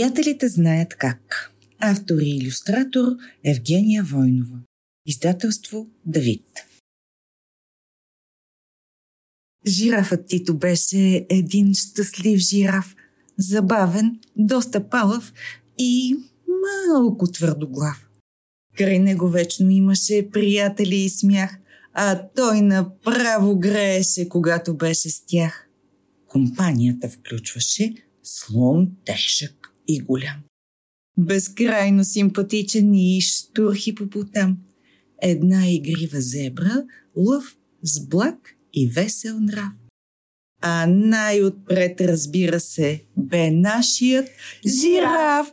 Приятелите знаят как. Автор и иллюстратор Евгения Войнова. Издателство Давид. Жирафът Тито беше един щастлив жираф, забавен, доста палав и малко твърдоглав. Край него вечно имаше приятели и смях, а той направо грееше, когато беше с тях. Компанията включваше слон тежък и голям. Безкрайно симпатичен и штур хипопотам. Една игрива зебра, лъв с благ и весел нрав. А най-отпред, разбира се, бе нашият жираф.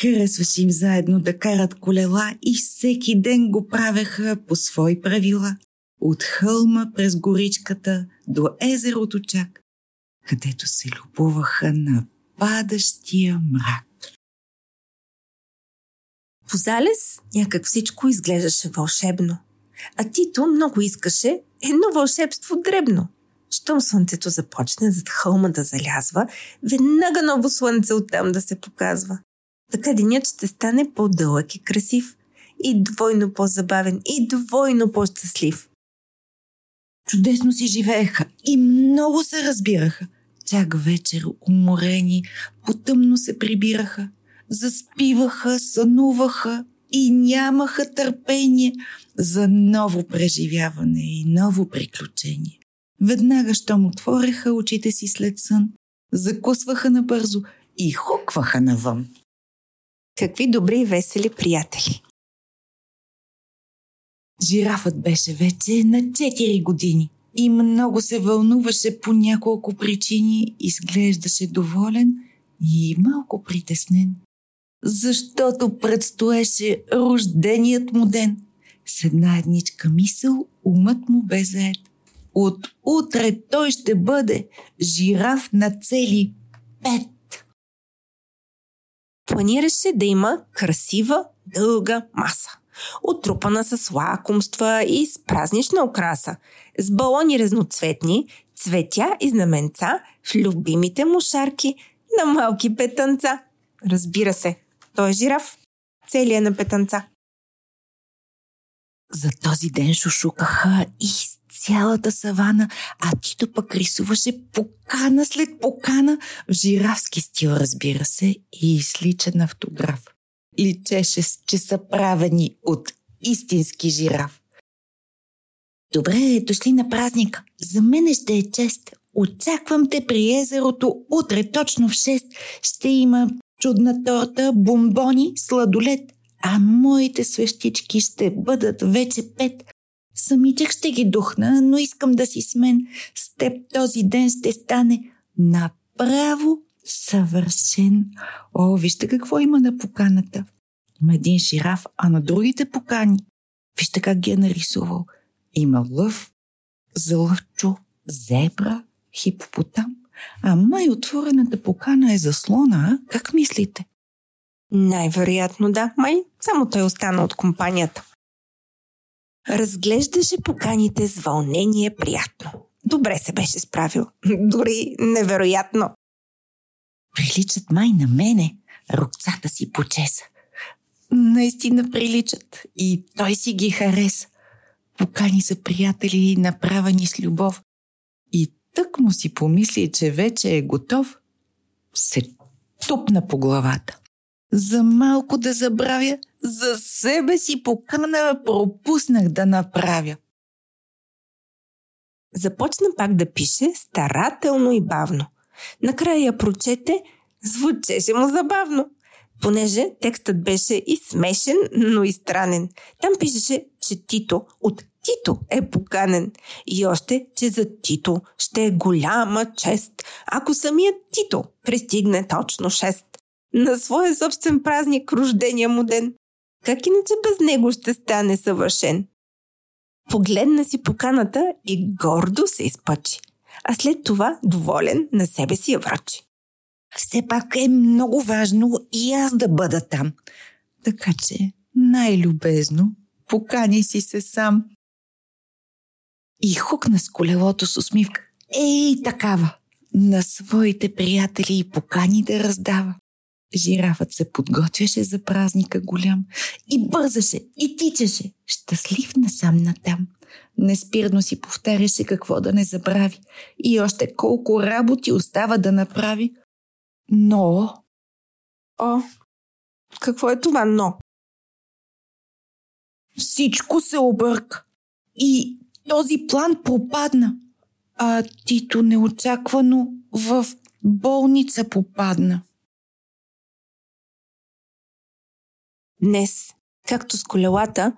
Харесваше им заедно да карат колела и всеки ден го правеха по свои правила. От хълма през горичката до езерото чак, където се любуваха на падащия мрак. По залез някак всичко изглеждаше вълшебно. А Тито много искаше едно вълшебство дребно. Щом слънцето започне зад хълма да залязва, веднага ново слънце оттам да се показва. Така денят ще стане по-дълъг и красив. И двойно по-забавен, и двойно по-щастлив. Чудесно си живееха и много се разбираха. Чак вечер уморени, потъмно се прибираха, заспиваха, сънуваха и нямаха търпение за ново преживяване и ново приключение. Веднага, щом отвориха очите си след сън, закусваха набързо и хукваха навън. Какви добри и весели приятели! Жирафът беше вече на 4 години и много се вълнуваше по няколко причини, изглеждаше доволен и малко притеснен. Защото предстоеше рожденият му ден. С една едничка мисъл умът му бе заед. От утре той ще бъде жираф на цели пет. Планираше да има красива, дълга маса отрупана с лакомства и с празнична окраса, с балони разноцветни, цветя и знаменца в любимите му шарки на малки петънца. Разбира се, той е жираф. Целият на петънца. За този ден шушукаха и цялата савана, а Тито пък рисуваше покана след покана в жирафски стил, разбира се, и сличен автограф личеше, че са правени от истински жираф. Добре, дошли на празника. За мене ще е чест. Очаквам те при езерото утре точно в 6. Ще има чудна торта, бомбони, сладолет, а моите свещички ще бъдат вече пет. Самичък ще ги духна, но искам да си с мен. С теб този ден ще стане направо съвършен. О, вижте какво има на поканата. Има един жираф, а на другите покани. Вижте как ги е нарисувал. Има лъв, злъвчо, зебра, хипопотам. А май отворената покана е заслона, а? Как мислите? Най-вероятно да, май. Само той остана от компанията. Разглеждаше поканите с вълнение приятно. Добре се беше справил. Дори невероятно. Приличат май на мене. Рукцата си почеса. Наистина приличат и той си ги хареса. Покани са приятели, направени с любов. И тък му си помисли, че вече е готов, се тупна по главата. За малко да забравя, за себе си покана пропуснах да направя. Започна пак да пише старателно и бавно. Накрая я прочете, звучеше му забавно, понеже текстът беше и смешен, но и странен. Там пишеше, че Тито от Тито е поканен и още, че за Тито ще е голяма чест, ако самият Тито пристигне точно 6 на своя собствен празник рождения му ден. Как иначе без него ще стане съвършен? Погледна си поканата и гордо се изпъчи а след това доволен на себе си я връчи. Все пак е много важно и аз да бъда там. Така че най-любезно покани си се сам. И хукна с колелото с усмивка. Ей, такава! на своите приятели и покани да раздава. Жирафът се подготвяше за празника голям и бързаше, и тичаше, щастлив насам натам. Неспирно си повтаряше какво да не забрави и още колко работи остава да направи. Но... О, какво е това но? Всичко се обърка и този план пропадна, а Тито неочаквано в болница попадна. Днес, както с колелата,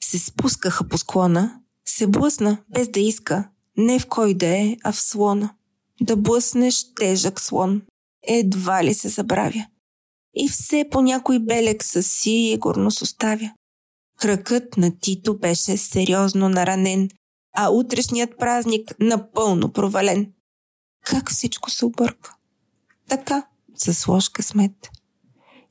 се спускаха по склона, се блъсна, без да иска, не в кой да е, а в слона. Да блъснеш тежък слон. Едва ли се забравя. И все по някой белек със сигурност оставя. Кръкът на Тито беше сериозно наранен, а утрешният празник напълно провален. Как всичко се обърка? Така, с ложка смет.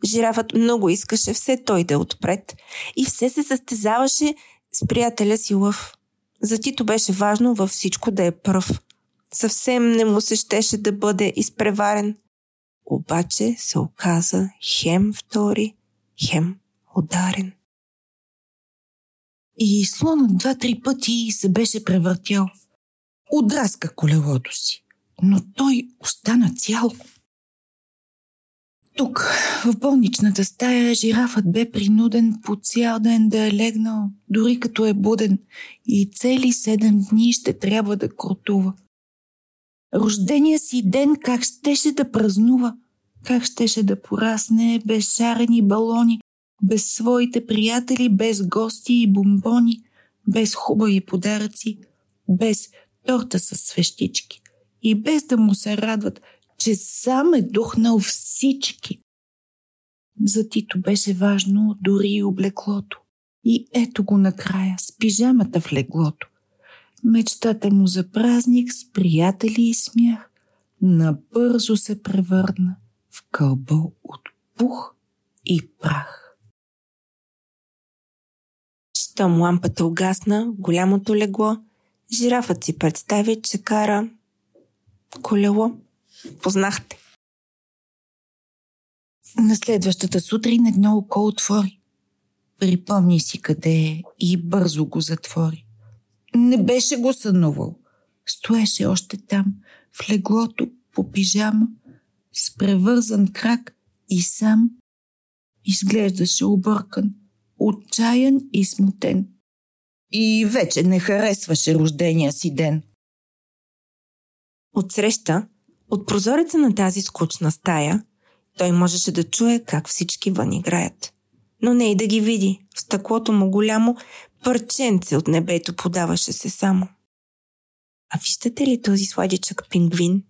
Жирафът много искаше все той да е отпред и все се състезаваше с приятеля си лъв. За Тито беше важно във всичко да е пръв. Съвсем не му се щеше да бъде изпреварен. Обаче се оказа хем втори, хем ударен. И слонът два-три пъти се беше превъртял. Удраска колелото си, но той остана цял. Тук, в болничната стая, жирафът бе принуден по цял ден да е легнал, дори като е буден, и цели седем дни ще трябва да кротува. Рождения си ден как щеше да празнува, как щеше да порасне без шарени балони, без своите приятели, без гости и бомбони, без хубави подаръци, без торта с свещички и без да му се радват – че сам е духнал всички. За Тито беше важно дори и облеклото. И ето го накрая, с пижамата в леглото. Мечтата му за празник с приятели и смях набързо се превърна в кълбо от пух и прах. Щом лампата угасна в голямото легло, жирафът си представи, че кара колело познахте. На следващата сутрин едно око отвори. Припомни си къде е и бързо го затвори. Не беше го сънувал. Стоеше още там, в леглото, по пижама, с превързан крак и сам изглеждаше объркан, отчаян и смутен. И вече не харесваше рождения си ден. Отсреща от прозореца на тази скучна стая той можеше да чуе как всички вън играят. Но не и да ги види. В стъклото му голямо парченце от небето подаваше се само. А виждате ли този сладичък пингвин,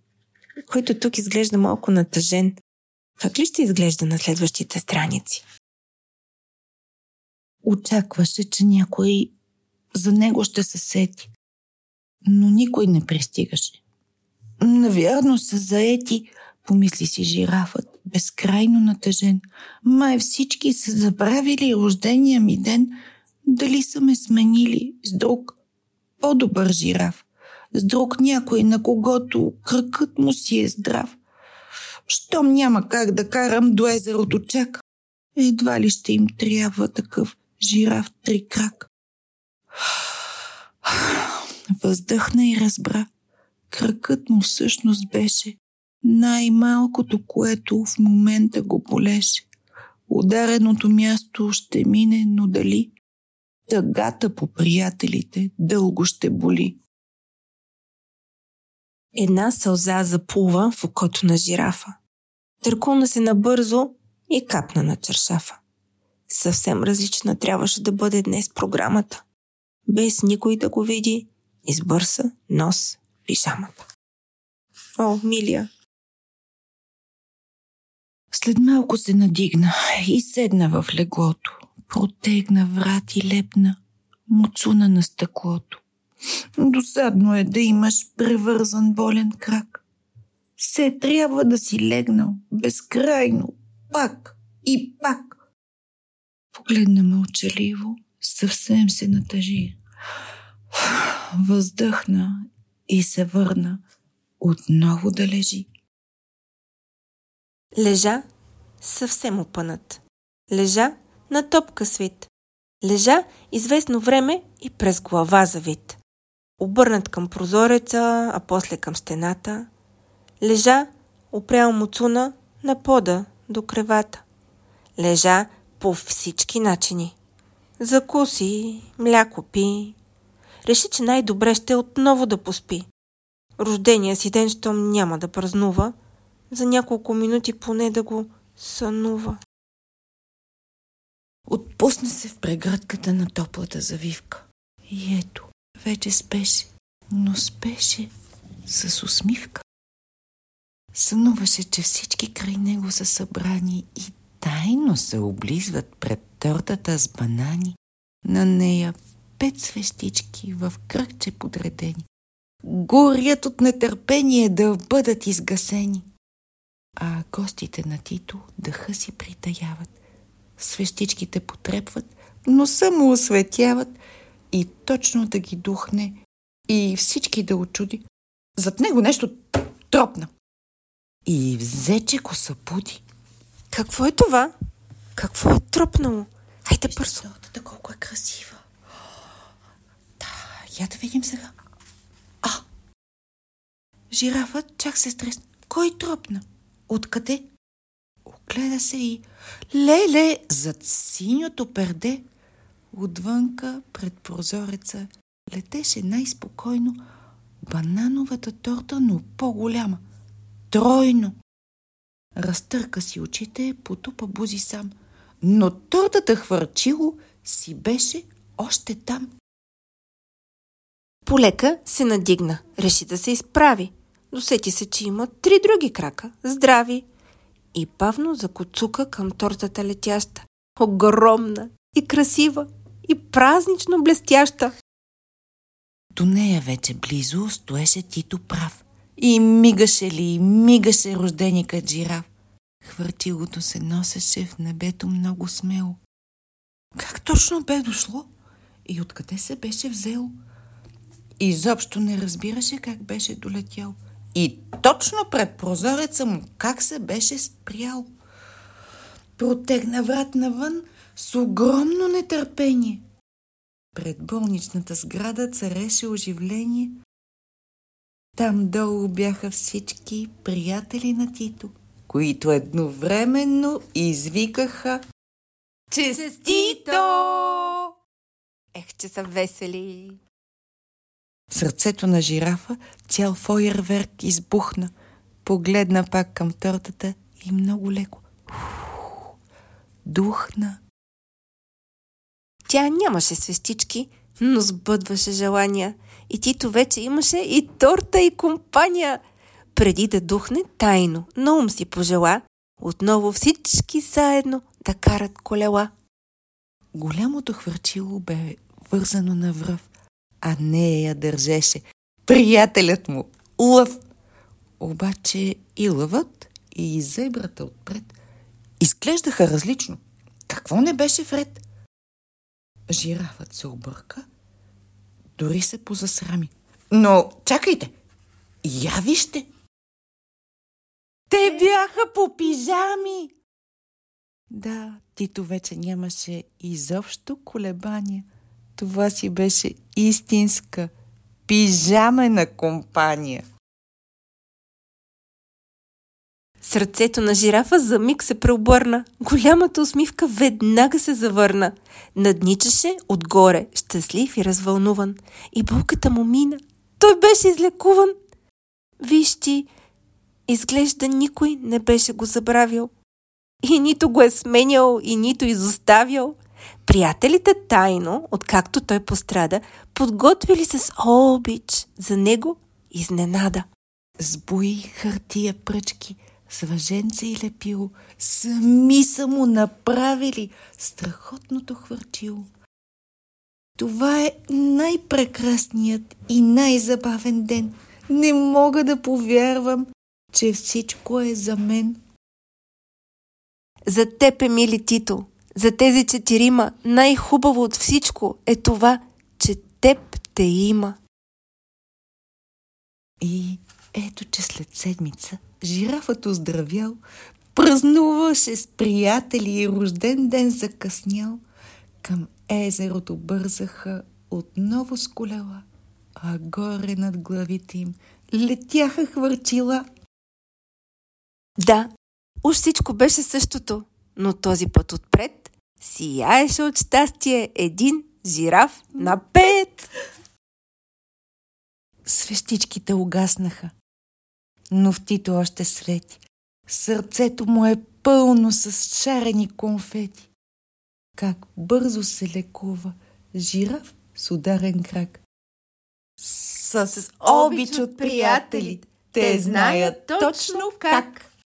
който тук изглежда малко натъжен? Как ли ще изглежда на следващите страници? Очакваше, че някой за него ще се сети. Но никой не пристигаше. Навярно са заети, помисли си жирафът, безкрайно натъжен. Май всички са забравили рождения ми ден, дали са ме сменили с друг по-добър жираф, с друг някой, на когото кръкът му си е здрав. Щом няма как да карам до езерото чак, едва ли ще им трябва такъв жираф три крак. Въздъхна и разбра, кръкът му всъщност беше най-малкото, което в момента го болеше. Удареното място ще мине, но дали тъгата по приятелите дълго ще боли. Една сълза заплува в окото на жирафа. Търкулна се набързо и капна на чершафа. Съвсем различна трябваше да бъде днес програмата. Без никой да го види, избърса нос пижамата. О, Милия! След малко се надигна и седна в леглото. Протегна врат и лепна, муцуна на стъклото. Досадно е да имаш превързан болен крак. Се трябва да си легнал безкрайно, пак и пак. Погледна мълчаливо, съвсем се натъжи. Въздъхна и се върна отново да лежи. Лежа съвсем опънат. Лежа на топка свит. Лежа известно време и през глава завит. Обърнат към прозореца, а после към стената. Лежа, опрял муцуна на пода до кревата. Лежа по всички начини. Закуси, мляко пи. Реши, че най-добре ще отново да поспи. Рождения си ден, щом няма да празнува, за няколко минути поне да го сънува. Отпусна се в преградката на топлата завивка. И ето, вече спеше, но спеше с усмивка. Сънуваше, че всички край него са събрани и тайно се облизват пред тортата с банани. На нея пет свещички в кръгче подредени. Горят от нетърпение да бъдат изгасени. А гостите на Тито дъха си притаяват. Свещичките потрепват, но само осветяват и точно да ги духне и всички да очуди. Зад него нещо тропна. И взе, че го събуди. Какво е това? Какво е тропнало? Хайде бързо. Сълтата колко е красива. Я да видим сега. А! Жирафът чак се стресна. Кой тропна? Откъде? Огледа се и... Леле, зад синьото перде. Отвънка, пред прозореца, летеше най-спокойно банановата торта, но по-голяма. Тройно. Разтърка си очите, потупа бузи сам. Но тортата хвърчило си беше още там. Полека се надигна. Реши да се изправи. Досети се, че има три други крака. Здрави. И бавно закоцука към тортата летяща. Огромна и красива и празнично блестяща. До нея вече близо стоеше Тито прав. И мигаше ли, мигаше рожденикът жираф. Хвъртилото се носеше в небето много смело. Как точно бе дошло? И откъде се беше взело? Изобщо не разбираше как беше долетял. И точно пред прозореца му как се беше спрял. Протегна врат навън с огромно нетърпение. Пред болничната сграда цареше оживление. Там долу бяха всички приятели на Тито, които едновременно извикаха Честито! Ех, че са весели! Сърцето на жирафа цял фойерверк избухна. Погледна пак към тортата и много леко. Духна. Тя нямаше свестички, но сбъдваше желания. И Тито вече имаше и торта и компания. Преди да духне тайно, на ум си пожела, отново всички заедно да карат колела. Голямото хвърчило бе вързано на връв, а не я държеше приятелят му, лъв. Обаче и лъвът, и зебрата отпред изглеждаха различно. Какво не беше вред? Жирафът се обърка, дори се позасрами. Но чакайте, я вижте! Те бяха по пижами! Да, Тито вече нямаше изобщо колебания. Това си беше истинска пижамена компания. Сърцето на жирафа за миг се преобърна. Голямата усмивка веднага се завърна. Надничаше отгоре, щастлив и развълнуван. И болката му мина. Той беше излекуван. Виж ти, изглежда никой не беше го забравил. И нито го е сменял, и нито изоставял. Приятелите тайно, откакто той пострада, подготвили с обич за него изненада. Сбои хартия пръчки, с въженце и лепило, сами са му направили страхотното хвърчило. Това е най-прекрасният и най-забавен ден. Не мога да повярвам, че всичко е за мен. За теб е, мили Тито, за тези четирима най-хубаво от всичко е това, че теб те има. И Ето, че след седмица жирафът оздравял, празнуваше с приятели и рожден ден закъснял. Към езерото бързаха отново с колела, а горе над главите им летяха хвърчила. Да, уж всичко беше същото, но този път отпред сияеше от щастие един жираф на пет. Свещичките угаснаха, но в Тито още свети. Сърцето му е пълно с шарени конфети. Как бързо се лекува жираф с ударен крак. С, с обич от приятели, те знаят точно как.